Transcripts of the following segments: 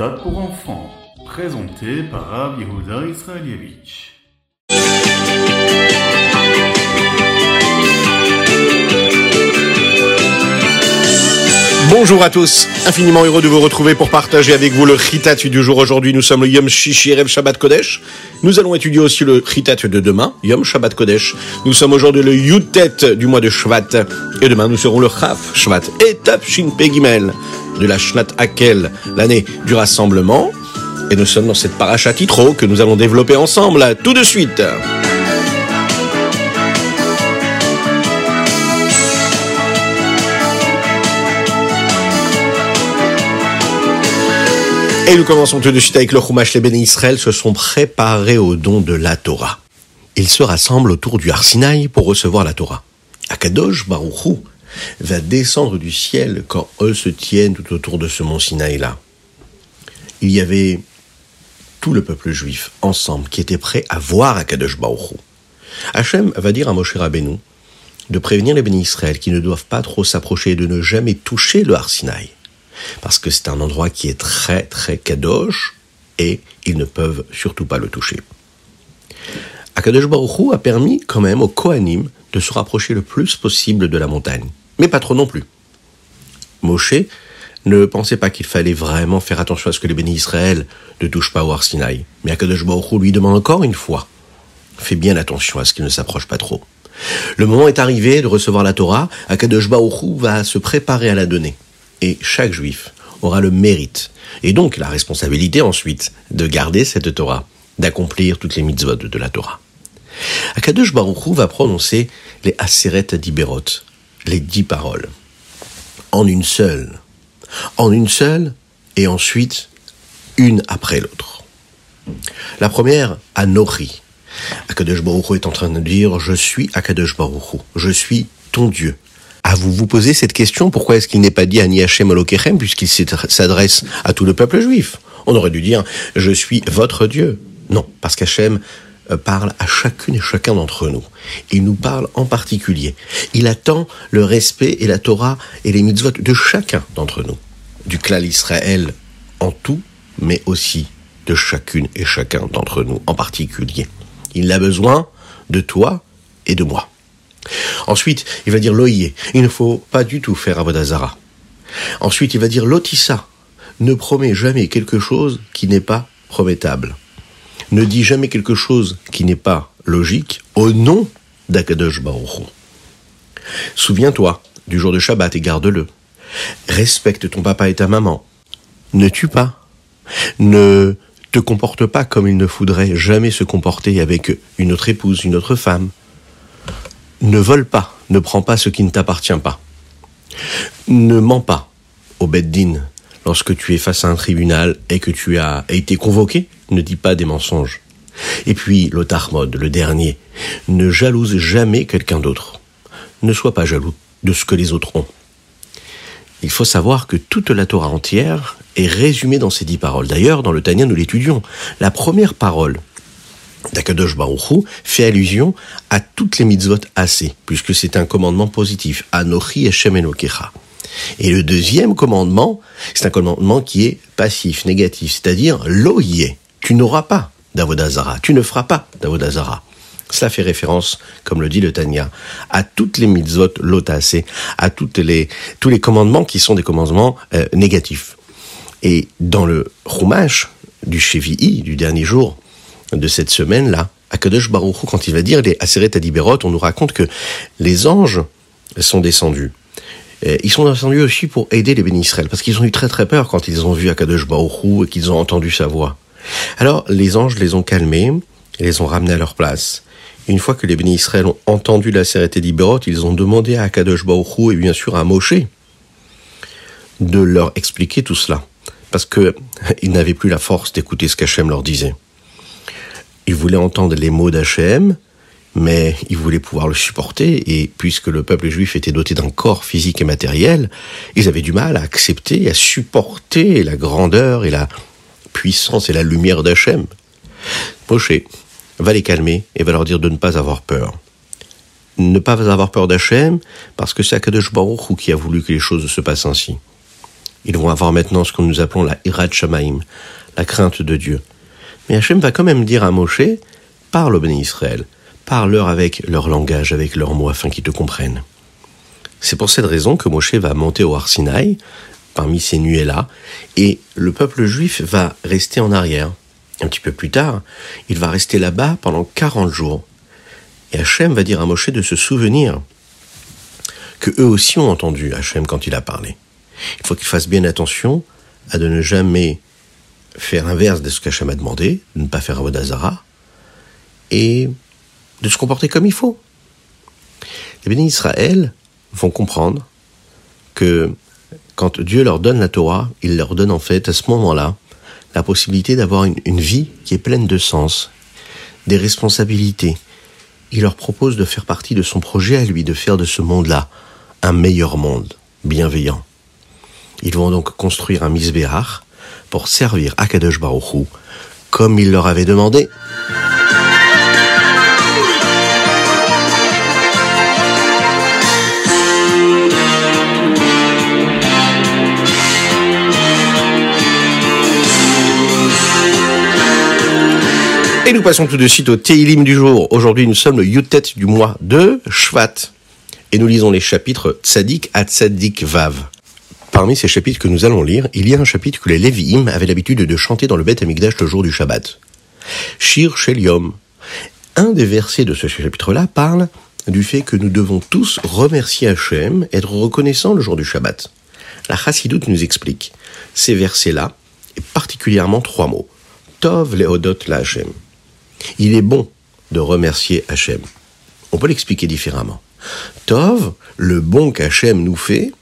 Ritat pour enfants, présenté par Rav Yehuda Israelievich. Bonjour à tous, infiniment heureux de vous retrouver pour partager avec vous le Ritat du jour. Aujourd'hui, nous sommes le Yom Shishi Erev Shabbat Kodesh. Nous allons étudier aussi le Ritat de demain, Yom Shabbat Kodesh. Nous sommes aujourd'hui le Yutet du mois de Shvat. Et demain, nous serons le Chaf Shvat. Étape Shin Pegimel de la Shnat Akel, l'année du rassemblement. Et nous sommes dans cette paracha titro que nous allons développer ensemble tout de suite. Et nous commençons tout de suite avec le Chumash. Les bénis Israël se sont préparés au don de la Torah. Ils se rassemblent autour du Arsinaï pour recevoir la Torah. Akadosh Baruchou va descendre du ciel quand eux se tiennent tout autour de ce mont Sinaï-là. Il y avait tout le peuple juif ensemble qui était prêt à voir Akadosh Baruchou. Hachem va dire à Moshe Rabbeinu de prévenir les bénis Israël qui ne doivent pas trop s'approcher et de ne jamais toucher le Arsinaï parce que c'est un endroit qui est très très kadosh et ils ne peuvent surtout pas le toucher. Akadosh Baruch a permis quand même aux Kohanim de se rapprocher le plus possible de la montagne, mais pas trop non plus. Moshe ne pensait pas qu'il fallait vraiment faire attention à ce que les bénis Israël ne touchent pas au Arsinaï, mais Akadosh Baruch lui demande encore une fois fais bien attention à ce qu'il ne s'approche pas trop. Le moment est arrivé de recevoir la Torah, Akadosh Baruch va se préparer à la donner et chaque juif aura le mérite, et donc la responsabilité ensuite, de garder cette Torah, d'accomplir toutes les mitzvot de la Torah. Akadosh Baruch va prononcer les Aseret Diberot, les dix paroles, en une seule, en une seule, et ensuite une après l'autre. La première, Anori. Akadosh Baruch est en train de dire, je suis Akadosh Baruch je suis ton Dieu, ah, vous vous posez cette question, pourquoi est-ce qu'il n'est pas dit Ani Hashem puisqu'il s'adresse à tout le peuple juif? On aurait dû dire Je suis votre Dieu. Non, parce qu'Hachem parle à chacune et chacun d'entre nous. Il nous parle en particulier. Il attend le respect et la Torah et les mitzvot de chacun d'entre nous. Du clan Israël en tout, mais aussi de chacune et chacun d'entre nous en particulier. Il a besoin de toi et de moi. Ensuite, il va dire loïe. Il ne faut pas du tout faire Avodazara. Ensuite, il va dire lotissa. Ne promets jamais quelque chose qui n'est pas promettable. Ne dis jamais quelque chose qui n'est pas logique au nom d'Akadosh Baruch Souviens-toi du jour de Shabbat et garde-le. Respecte ton papa et ta maman. Ne tue pas. Ne te comporte pas comme il ne faudrait jamais se comporter avec une autre épouse, une autre femme ne vole pas, ne prends pas ce qui ne t'appartient pas. Ne mens pas au beddin lorsque tu es face à un tribunal et que tu as été convoqué, ne dis pas des mensonges. Et puis, l'otarmod, le dernier, ne jalouse jamais quelqu'un d'autre. Ne sois pas jaloux de ce que les autres ont. Il faut savoir que toute la Torah entière est résumée dans ces dix paroles. D'ailleurs, dans le Tania, nous l'étudions. La première parole d'Akadosh Baruchou fait allusion à toutes les mitzvot assez, puisque c'est un commandement positif. Anochi Hashem Elokecha. Et le deuxième commandement, c'est un commandement qui est passif, négatif, c'est-à-dire loye. Tu n'auras pas d'Avodazara, tu ne feras pas d'Avodazara. Cela fait référence, comme le dit le Tanya, à toutes les mitzvot lotasé, à toutes les, tous les commandements qui sont des commandements euh, négatifs. Et dans le Chumash du Shevi'i, du dernier jour, de cette semaine-là, Akadosh Baruch quand il va dire les Aseret Adiberot, on nous raconte que les anges sont descendus. Ils sont descendus aussi pour aider les bénis Israël, parce qu'ils ont eu très très peur quand ils ont vu Akadosh Baruch et qu'ils ont entendu sa voix. Alors les anges les ont calmés, et les ont ramenés à leur place. une fois que les bénis Israël ont entendu la Aseret Adiberot, ils ont demandé à Akadosh Baruch et bien sûr à Moshe de leur expliquer tout cela, parce qu'ils n'avaient plus la force d'écouter ce qu'Hachem leur disait. Ils voulaient entendre les mots d'Hachem, mais ils voulaient pouvoir le supporter, et puisque le peuple juif était doté d'un corps physique et matériel, ils avaient du mal à accepter, à supporter la grandeur et la puissance et la lumière d'Hachem. Moshe va les calmer et va leur dire de ne pas avoir peur. Ne pas avoir peur d'Hachem, parce que c'est Akadosh Baruch qui a voulu que les choses se passent ainsi. Ils vont avoir maintenant ce que nous appelons la Hirat Shamaim, la crainte de Dieu. Mais Hachem va quand même dire à Moshe, parle au béni Israël, parle-leur avec leur langage, avec leurs mots, afin qu'ils te comprennent. C'est pour cette raison que Moshe va monter au Arsinaï, parmi ces nuées-là, et le peuple juif va rester en arrière. Un petit peu plus tard, il va rester là-bas pendant 40 jours. Et Hachem va dire à Moshe de se souvenir que eux aussi ont entendu Hachem quand il a parlé. Il faut qu'il fasse bien attention à de ne jamais faire l'inverse de ce qu'Hachem a demandé, de ne pas faire Avodazara, et de se comporter comme il faut. Les bénis Israël vont comprendre que quand Dieu leur donne la Torah, il leur donne en fait à ce moment-là la possibilité d'avoir une, vie qui est pleine de sens, des responsabilités. Il leur propose de faire partie de son projet à lui, de faire de ce monde-là un meilleur monde, bienveillant. Ils vont donc construire un misbéach pour servir Akadosh Baruch comme il leur avait demandé. Et nous passons tout de suite au Teilim du jour. Aujourd'hui, nous sommes le Yutet du mois de Shvat. Et nous lisons les chapitres Tzadik à Tzadik Vav. Parmi ces chapitres que nous allons lire, il y a un chapitre que les Lévi'im avaient l'habitude de chanter dans le Beth Amikdash le jour du Shabbat. Shir Shel Un des versets de ce chapitre-là parle du fait que nous devons tous remercier Hachem, être reconnaissants le jour du Shabbat. La Chassidoute nous explique ces versets-là, et particulièrement trois mots. Tov leodot la Hachem. Il est bon de remercier Hachem. On peut l'expliquer différemment. Tov, le bon qu'Hachem nous fait,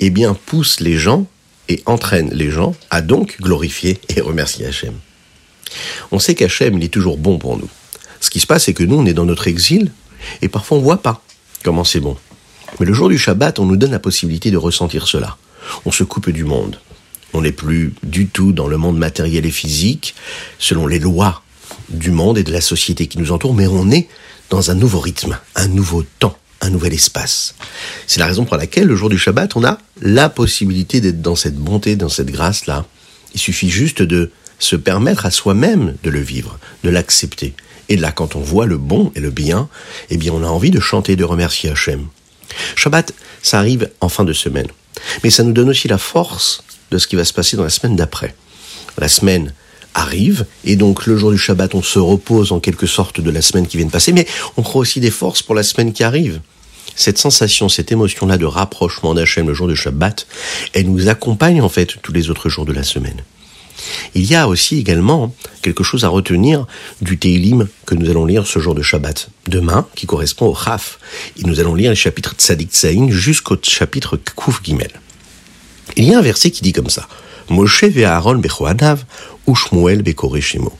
eh bien, pousse les gens et entraîne les gens à donc glorifier et remercier Hachem. On sait qu'Hachem, il est toujours bon pour nous. Ce qui se passe, c'est que nous, on est dans notre exil, et parfois on voit pas comment c'est bon. Mais le jour du Shabbat, on nous donne la possibilité de ressentir cela. On se coupe du monde. On n'est plus du tout dans le monde matériel et physique, selon les lois du monde et de la société qui nous entoure, mais on est dans un nouveau rythme, un nouveau temps, un nouvel espace. C'est la raison pour laquelle le jour du Shabbat, on a la possibilité d'être dans cette bonté, dans cette grâce-là. Il suffit juste de se permettre à soi-même de le vivre, de l'accepter. Et là, quand on voit le bon et le bien, eh bien, on a envie de chanter, de remercier Hachem. Shabbat, ça arrive en fin de semaine. Mais ça nous donne aussi la force de ce qui va se passer dans la semaine d'après. La semaine arrive, et donc le jour du Shabbat, on se repose en quelque sorte de la semaine qui vient de passer, mais on croit aussi des forces pour la semaine qui arrive. Cette sensation, cette émotion-là de rapprochement d'Hachem le jour du Shabbat, elle nous accompagne en fait tous les autres jours de la semaine. Il y a aussi également quelque chose à retenir du Teilim que nous allons lire ce jour de Shabbat. Demain, qui correspond au Chaf. Et nous allons lire les chapitres Tzadik Tzaïn jusqu'au chapitre Kouf Gimel. Il y a un verset qui dit comme ça. Moshe Aaron bechoanav ou Shmuel bekoreshimo.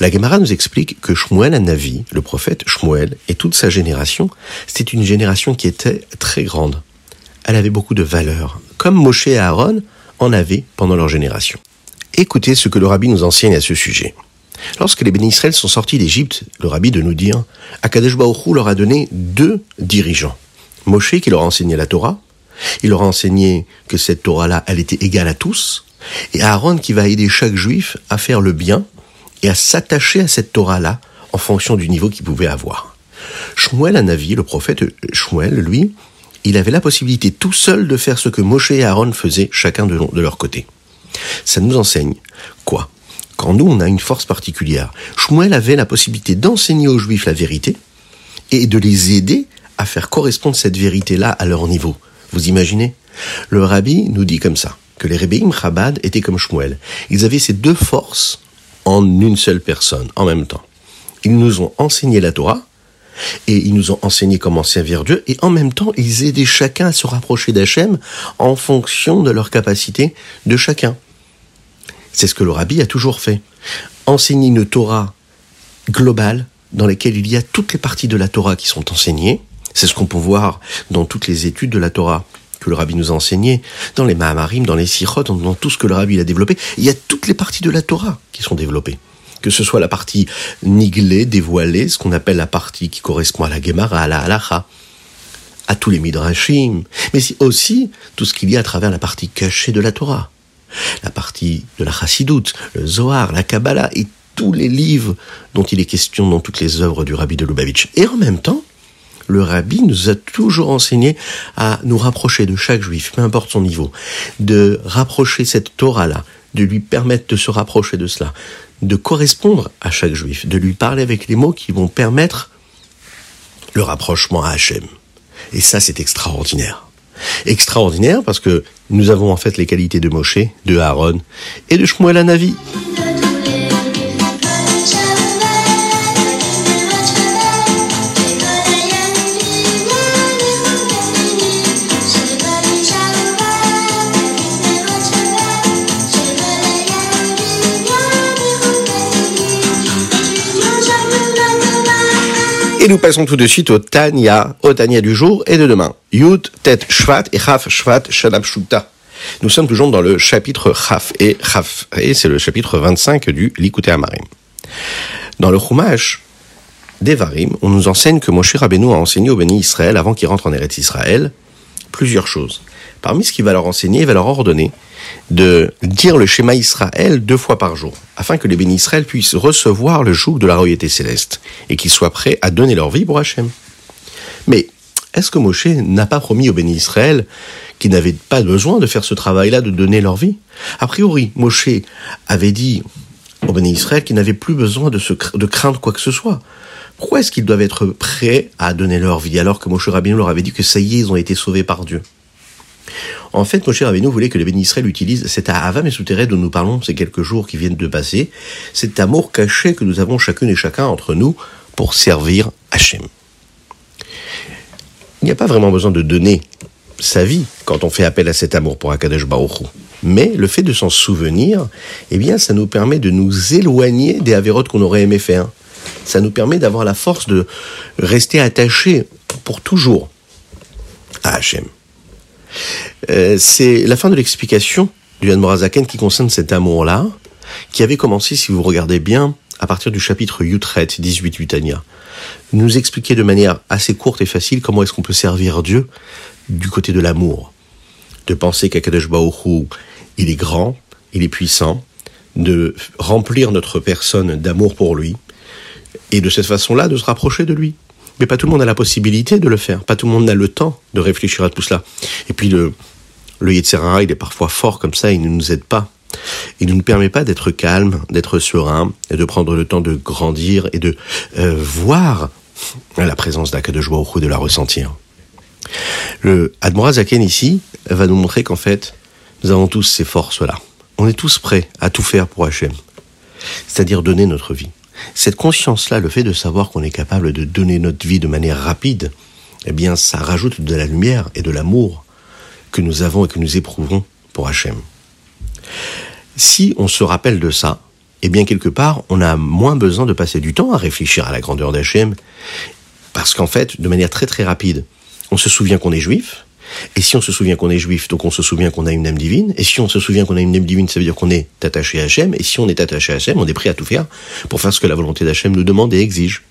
La Gemara nous explique que Shmuel Navi, le prophète Shmuel, et toute sa génération, c'était une génération qui était très grande. Elle avait beaucoup de valeur, comme Moshe et Aaron en avaient pendant leur génération. Écoutez ce que le rabbi nous enseigne à ce sujet. Lorsque les bénis Israël sont sortis d'Égypte, le rabbi de nous dire, Akadesh leur a donné deux dirigeants. Moshe qui leur a enseigné la Torah, il leur a enseigné que cette Torah-là, elle était égale à tous, et Aaron qui va aider chaque juif à faire le bien et à s'attacher à cette Torah-là en fonction du niveau qu'il pouvait avoir. Shmuel Anavi, le prophète Shmuel, lui, il avait la possibilité tout seul de faire ce que Moshe et Aaron faisaient chacun de, de leur côté. Ça nous enseigne quoi? Quand nous, on a une force particulière. Shmuel avait la possibilité d'enseigner aux juifs la vérité et de les aider à faire correspondre cette vérité-là à leur niveau. Vous imaginez? Le rabbi nous dit comme ça, que les Rebbeim Chabad étaient comme Shmuel. Ils avaient ces deux forces en une seule personne, en même temps. Ils nous ont enseigné la Torah, et ils nous ont enseigné comment servir Dieu, et en même temps, ils aidaient chacun à se rapprocher d'Hachem en fonction de leur capacité de chacun. C'est ce que le rabbi a toujours fait. Enseigner une Torah globale, dans laquelle il y a toutes les parties de la Torah qui sont enseignées, c'est ce qu'on peut voir dans toutes les études de la Torah que le rabbi nous a enseigné, dans les Mahamarim, dans les Sichot, dans tout ce que le rabbi a développé. Il y a toutes les parties de la Torah qui sont développées. Que ce soit la partie niglée, dévoilée, ce qu'on appelle la partie qui correspond à la Gemara, à la Halacha, à tous les midrashim, mais aussi tout ce qu'il y a à travers la partie cachée de la Torah, la partie de la Chassidoute, le Zohar, la Kabbalah et tous les livres dont il est question dans toutes les œuvres du rabbi de Lubavitch. Et en même temps, le rabbi nous a toujours enseigné à nous rapprocher de chaque juif, peu importe son niveau, de rapprocher cette Torah-là, de lui permettre de se rapprocher de cela, de correspondre à chaque juif, de lui parler avec les mots qui vont permettre le rapprochement à Hachem. Et ça, c'est extraordinaire. Extraordinaire parce que nous avons en fait les qualités de Moshe, de Aaron et de Shmuel Anavi. Nous passons tout de suite au Tanya, au Tanya du jour et de demain. Yud, Tet, Shvat et Chaf, Shvat, Shalab, Shukta. Nous sommes toujours dans le chapitre Chaf et Chaf. Et c'est le chapitre 25 du Likuté Amarim. Dans le Chumash, Devarim, on nous enseigne que Moshe Rabbeinu a enseigné au béni Israël avant qu'il rentre en Eretz Israël plusieurs choses. Parmi ce qu'il va leur enseigner, il va leur ordonner de dire le schéma Israël deux fois par jour, afin que les bénis Israël puissent recevoir le joug de la royauté céleste, et qu'ils soient prêts à donner leur vie pour Hachem. Mais est-ce que Moshe n'a pas promis aux bénis Israël qu'ils n'avaient pas besoin de faire ce travail-là, de donner leur vie? A priori, Moshe avait dit aux bénis Israël qu'ils n'avaient plus besoin de, craindre quoi que ce soit. Pourquoi est-ce qu'ils doivent être prêts à donner leur vie alors que Moshe Rabbeinu leur avait dit que ça y est, ils ont été sauvés par Dieu? En fait, Moshe Rabbeinu voulait que les bénis utilisent cet Ahava Mesuteret dont nous parlons ces quelques jours qui viennent de passer, cet amour caché que nous avons chacune et chacun entre nous pour servir Hachem. Il n'y a pas vraiment besoin de donner sa vie quand on fait appel à cet amour pour Akadosh Baruch mais le fait de s'en souvenir, eh bien, ça nous permet de nous éloigner des avérotes qu'on aurait aimé faire. Ça nous permet d'avoir la force de rester attachés pour toujours à Hachem. Euh, c'est la fin de l'explication du Morazaken qui concerne cet amour-là, qui avait commencé, si vous regardez bien, à partir du chapitre Yutret 18 Yutania. Nous expliquer de manière assez courte et facile comment est-ce qu'on peut servir Dieu du côté de l'amour. De penser qu'Akadosh Baoru, il est grand, il est puissant, de remplir notre personne d'amour pour lui, et de cette façon-là de se rapprocher de lui. Mais pas tout le monde a la possibilité de le faire. Pas tout le monde n'a le temps de réfléchir à tout cela. Et puis le, le Yetzirah, il est parfois fort comme ça, il ne nous aide pas. Il ne nous permet pas d'être calme, d'être serein, et de prendre le temps de grandir et de euh, voir la présence d'Akadosh Baruch de la ressentir. Le Zaken ici va nous montrer qu'en fait, nous avons tous ces forces-là. On est tous prêts à tout faire pour Hachem, c'est-à-dire donner notre vie. Cette conscience-là, le fait de savoir qu'on est capable de donner notre vie de manière rapide, eh bien, ça rajoute de la lumière et de l'amour que nous avons et que nous éprouvons pour Hachem. Si on se rappelle de ça, eh bien, quelque part, on a moins besoin de passer du temps à réfléchir à la grandeur d'Hachem, parce qu'en fait, de manière très très rapide, on se souvient qu'on est juif, et si on se souvient qu'on est juif, donc on se souvient qu'on a une âme divine. Et si on se souvient qu'on a une âme divine, ça veut dire qu'on est attaché à Hachem. Et si on est attaché à Hachem, on est prêt à tout faire pour faire ce que la volonté d'Hachem nous demande et exige.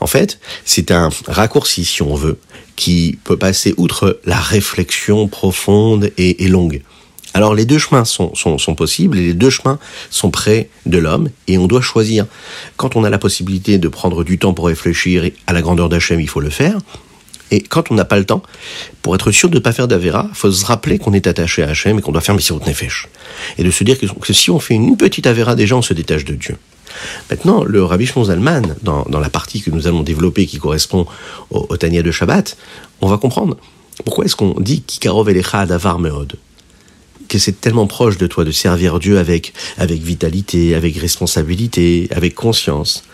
En fait, c'est un raccourci, si on veut, qui peut passer outre la réflexion profonde et, longue. Alors les deux chemins sont, sont, sont, possibles et les deux chemins sont près de l'homme et on doit choisir. Quand on a la possibilité de prendre du temps pour réfléchir à la grandeur d'Hachem, il faut le faire. Et quand on n'a pas le temps, pour être sûr de ne pas faire d'Avera, faut se rappeler qu'on est attaché à Hachem et qu'on doit faire Messirut Nefesh. Et de se dire que, si on fait une petite Avera, déjà on se détache de Dieu. Maintenant, le Rabbi Shimon Zalman, dans, la partie que nous allons développer qui correspond au, Tania de Shabbat, on va comprendre pourquoi est-ce qu'on dit Kikarov Elecha Davar Meod que c'est tellement proche de toi de servir Dieu avec, avec vitalité, avec responsabilité, avec conscience.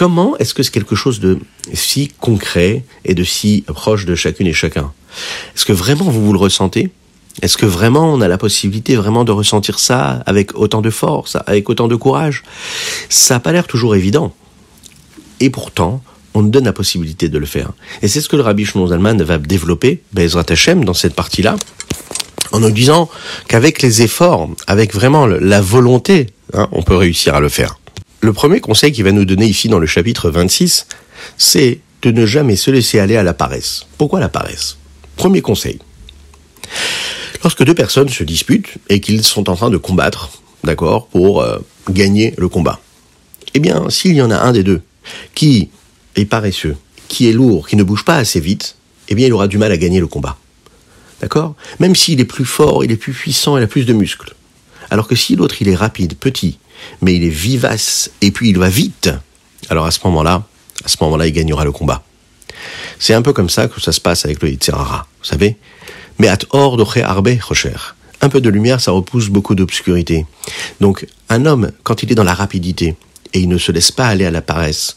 Comment est-ce que c'est quelque chose de si concret et de si proche de chacune et chacun? Est-ce que vraiment vous vous le ressentez? Est-ce que vraiment on a la possibilité vraiment de ressentir ça avec autant de force, avec autant de courage? Ça n'a pas l'air toujours évident. Et pourtant, on nous donne la possibilité de le faire. Et c'est ce que le Rabbi Shimon Zalman va développer, Bezrat Hashem, dans cette partie-là, en nous disant qu'avec les efforts, avec vraiment la volonté, hein, on peut réussir à le faire. Le premier conseil qu'il va nous donner ici dans le chapitre 26, c'est de ne jamais se laisser aller à la paresse. Pourquoi la paresse? Premier conseil. Lorsque deux personnes se disputent et qu'ils sont en train de combattre, d'accord, pour euh, gagner le combat, eh bien, s'il y en a un des deux qui est paresseux, qui est lourd, qui ne bouge pas assez vite, eh bien, il aura du mal à gagner le combat. D'accord? Même s'il est plus fort, il est plus puissant, il a plus de muscles. Alors que si l'autre, il est rapide, petit, mais il est vivace, et puis il va vite, alors à ce moment-là, à ce moment-là, il gagnera le combat. C'est un peu comme ça que ça se passe avec le Yitzhara, vous savez Mais at or arbe rocher. Un peu de lumière, ça repousse beaucoup d'obscurité. Donc, un homme, quand il est dans la rapidité, et il ne se laisse pas aller à la paresse,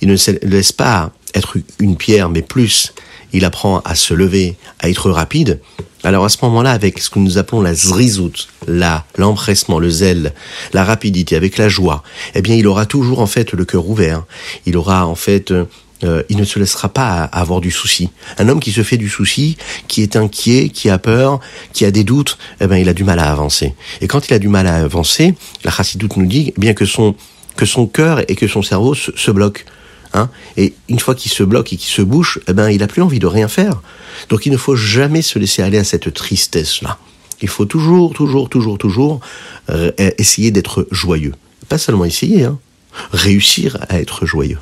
il ne se laisse pas être une pierre, mais plus, il apprend à se lever, à être rapide, alors à ce moment-là, avec ce que nous appelons la zrizout, la l'empressement, le zèle, la rapidité, avec la joie, eh bien, il aura toujours en fait le cœur ouvert. Il aura en fait euh, il ne se laissera pas avoir du souci. Un homme qui se fait du souci, qui est inquiet, qui a peur, qui a des doutes, eh ben il a du mal à avancer. Et quand il a du mal à avancer, la chassidoute nous dit eh bien que son que son cœur et que son cerveau se bloquent. Hein et une fois qu'il se bloque et qu'il se bouche, eh ben, il n'a plus envie de rien faire. Donc il ne faut jamais se laisser aller à cette tristesse-là. Il faut toujours, toujours, toujours, toujours euh, essayer d'être joyeux. Pas seulement essayer, hein. réussir à être joyeux.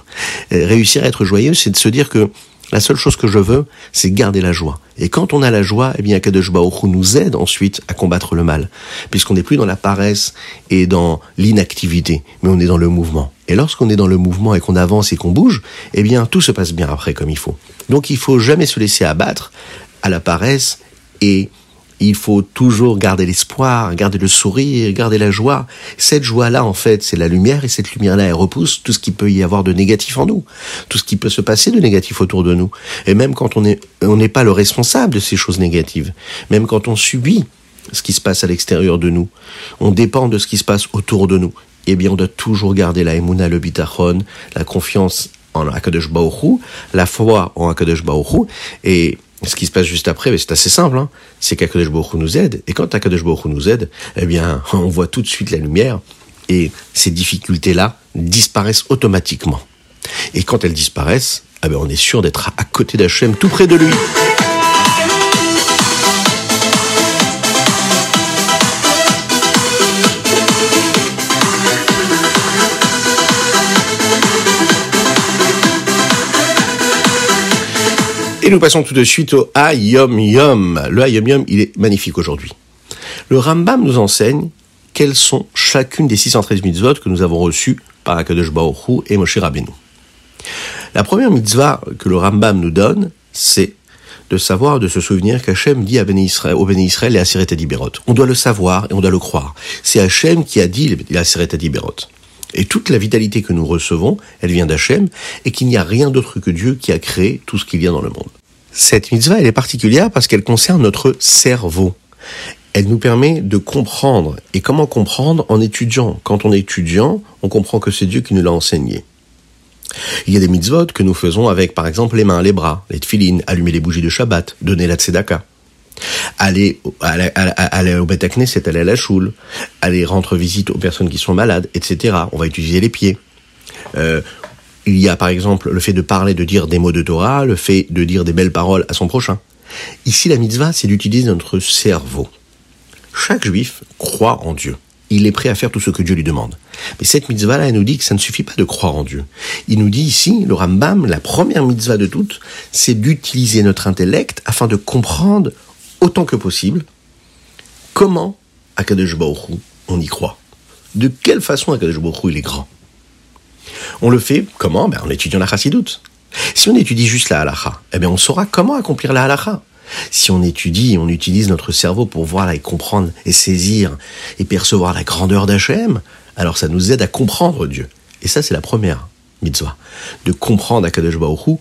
Euh, réussir à être joyeux, c'est de se dire que la seule chose que je veux, c'est garder la joie. Et quand on a la joie, eh bien, Kadosh Baruch nous aide ensuite à combattre le mal, puisqu'on n'est plus dans la paresse et dans l'inactivité, mais on est dans le mouvement. Et lorsqu'on est dans le mouvement et qu'on avance et qu'on bouge, eh bien, tout se passe bien après comme il faut. Donc, il faut jamais se laisser abattre à la paresse et il faut toujours garder l'espoir, garder le sourire, garder la joie. Cette joie-là, en fait, c'est la lumière, et cette lumière-là, elle repousse tout ce qui peut y avoir de négatif en nous, tout ce qui peut se passer de négatif autour de nous. Et même quand on n'est pas le responsable de ces choses négatives, même quand on subit ce qui se passe à l'extérieur de nous, on dépend de ce qui se passe autour de nous. Eh bien, on doit toujours garder la emuna, le bitachon, la confiance en Akadosh Baoru, la foi en Akadosh Baoru, et ce qui se passe juste après, c'est assez simple, hein. c'est qu'Akadosh Baruch nous aide, et quand Akadosh Baruch nous aide, eh bien, on voit tout de suite la lumière, et ces difficultés-là disparaissent automatiquement. Et quand elles disparaissent, eh bien, on est sûr d'être à côté d'Hachem, tout près de lui. Nous passons tout de suite au Ayom Yom. Le Ayom Yom, il est magnifique aujourd'hui. Le Rambam nous enseigne quelles sont chacune des 613 mitzvot que nous avons reçues par Akadosh Baruch et Moshe Rabbeinu. La première mitzvah que le Rambam nous donne, c'est de savoir, de se souvenir qu'Hachem dit à Israël, au Béni Israël et à Siret. On doit le savoir et on doit le croire. C'est Hachem qui a dit à Siret Adiberot. Et toute la vitalité que nous recevons, elle vient d'Hachem, et qu'il n'y a rien d'autre que Dieu qui a créé tout ce qui vient dans le monde. Cette mitzvah, elle est particulière parce qu'elle concerne notre cerveau. Elle nous permet de comprendre. Et comment comprendre En étudiant? Quand on est étudiant, on comprend que c'est Dieu qui nous l'a enseigné. Il y a des mitzvot que nous faisons avec, par exemple, les mains, les bras, les tefilines, allumer les bougies de Shabbat, donner la tzedaka aller, aller, aller au Beth c'est aller à la choule, aller rendre visite aux personnes qui sont malades, etc. On va utiliser les pieds. Euh, il y a par exemple le fait de parler, de dire des mots de Torah, le fait de dire des belles paroles à son prochain. Ici, la mitzvah, c'est d'utiliser notre cerveau. Chaque juif croit en Dieu. Il est prêt à faire tout ce que Dieu lui demande. Mais cette mitzvah-là, elle nous dit que ça ne suffit pas de croire en Dieu. Il nous dit ici, le Rambam, la première mitzvah de toutes, c'est d'utiliser notre intellect afin de comprendre autant que possible comment Akadosh Baruch on y croit. De quelle façon Akadosh Baruch il est grand On le fait comment? Ben, En étudiant la chassidoute. Si on étudie juste la halacha, eh bien on saura comment accomplir la halacha. Si on étudie, on utilise notre cerveau pour voir et comprendre et saisir et percevoir la grandeur d'Hachem, alors ça nous aide à comprendre Dieu. Et ça, c'est la première mitzvah. De comprendre Akadosh Baruch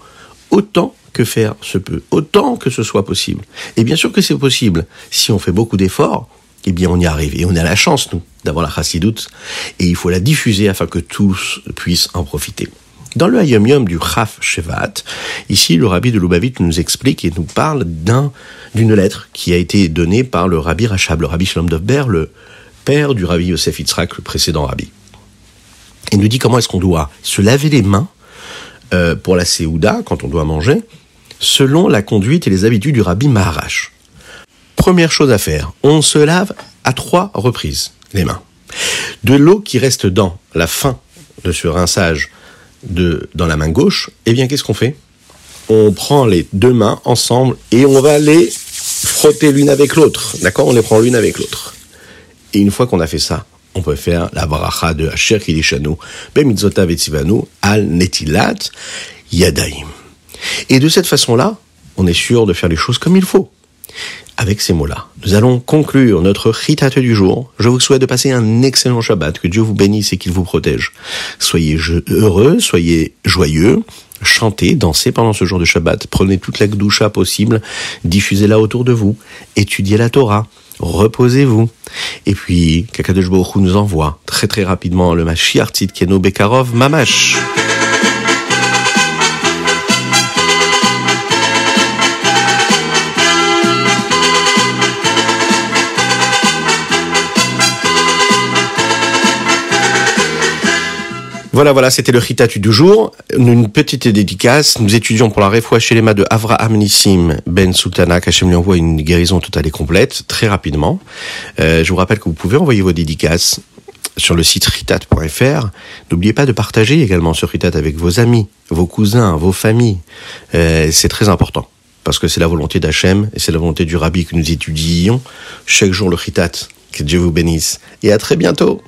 autant que faire se peut, autant que ce soit possible. Et bien sûr que c'est possible. Si on fait beaucoup d'efforts, eh bien on y arrive. Et on a la chance, nous, d'avoir la chassidoute. Et il faut la diffuser afin que tous puissent en profiter. Dans le Hayom Yom du Chaf Shevat, ici le rabbi de Lubavitch nous explique et nous parle d'un, d'une lettre qui a été donnée par le rabbi Rachab, le rabbi Shalom Dovber, le père du rabbi Yosef Yitzhak, le précédent rabbi. Il nous dit comment est-ce qu'on doit se laver les mains euh, pour la Séouda, quand on doit manger, selon la conduite et les habitudes du rabbi Maharash. Première chose à faire, on se lave à trois reprises les mains. De l'eau qui reste dans la fin de ce rinçage de, dans la main gauche, eh bien qu'est-ce qu'on fait? On prend les deux mains ensemble et on va les frotter l'une avec l'autre. D'accord? On les prend l'une avec l'autre. Et une fois qu'on a fait ça, on peut faire la bracha de Asher Kidishanu, Bemitzota Vetzivanu, Al Netilat Yadaim. Et de cette façon-là, on est sûr de faire les choses comme il faut. Avec ces mots-là, nous allons conclure notre chitat du jour. Je vous souhaite de passer un excellent Shabbat, que Dieu vous bénisse et qu'il vous protège. Soyez heureux, soyez joyeux, chantez, dansez pendant ce jour de Shabbat, prenez toute la gdoucha possible, diffusez-la autour de vous, étudiez la Torah, reposez-vous. Et puis, Kakadosh Baruch nous envoie très très rapidement le Mashiach Tzidkeno Bekarov Mamash. Voilà, voilà, c'était le Ritatu du jour. Une petite dédicace. Nous étudions pour la les mains de Avraham Nissim Ben Sultana, qu'Hachem lui envoie une guérison totale et complète, très rapidement. Euh, je vous rappelle que vous pouvez envoyer vos dédicaces sur le site ritat.fr. N'oubliez pas de partager également ce Ritat avec vos amis, vos cousins, vos familles. Euh, c'est très important. Parce que c'est la volonté d'Hachem et c'est la volonté du Rabbi que nous étudions chaque jour le Ritat. Que Dieu vous bénisse. Et à très bientôt.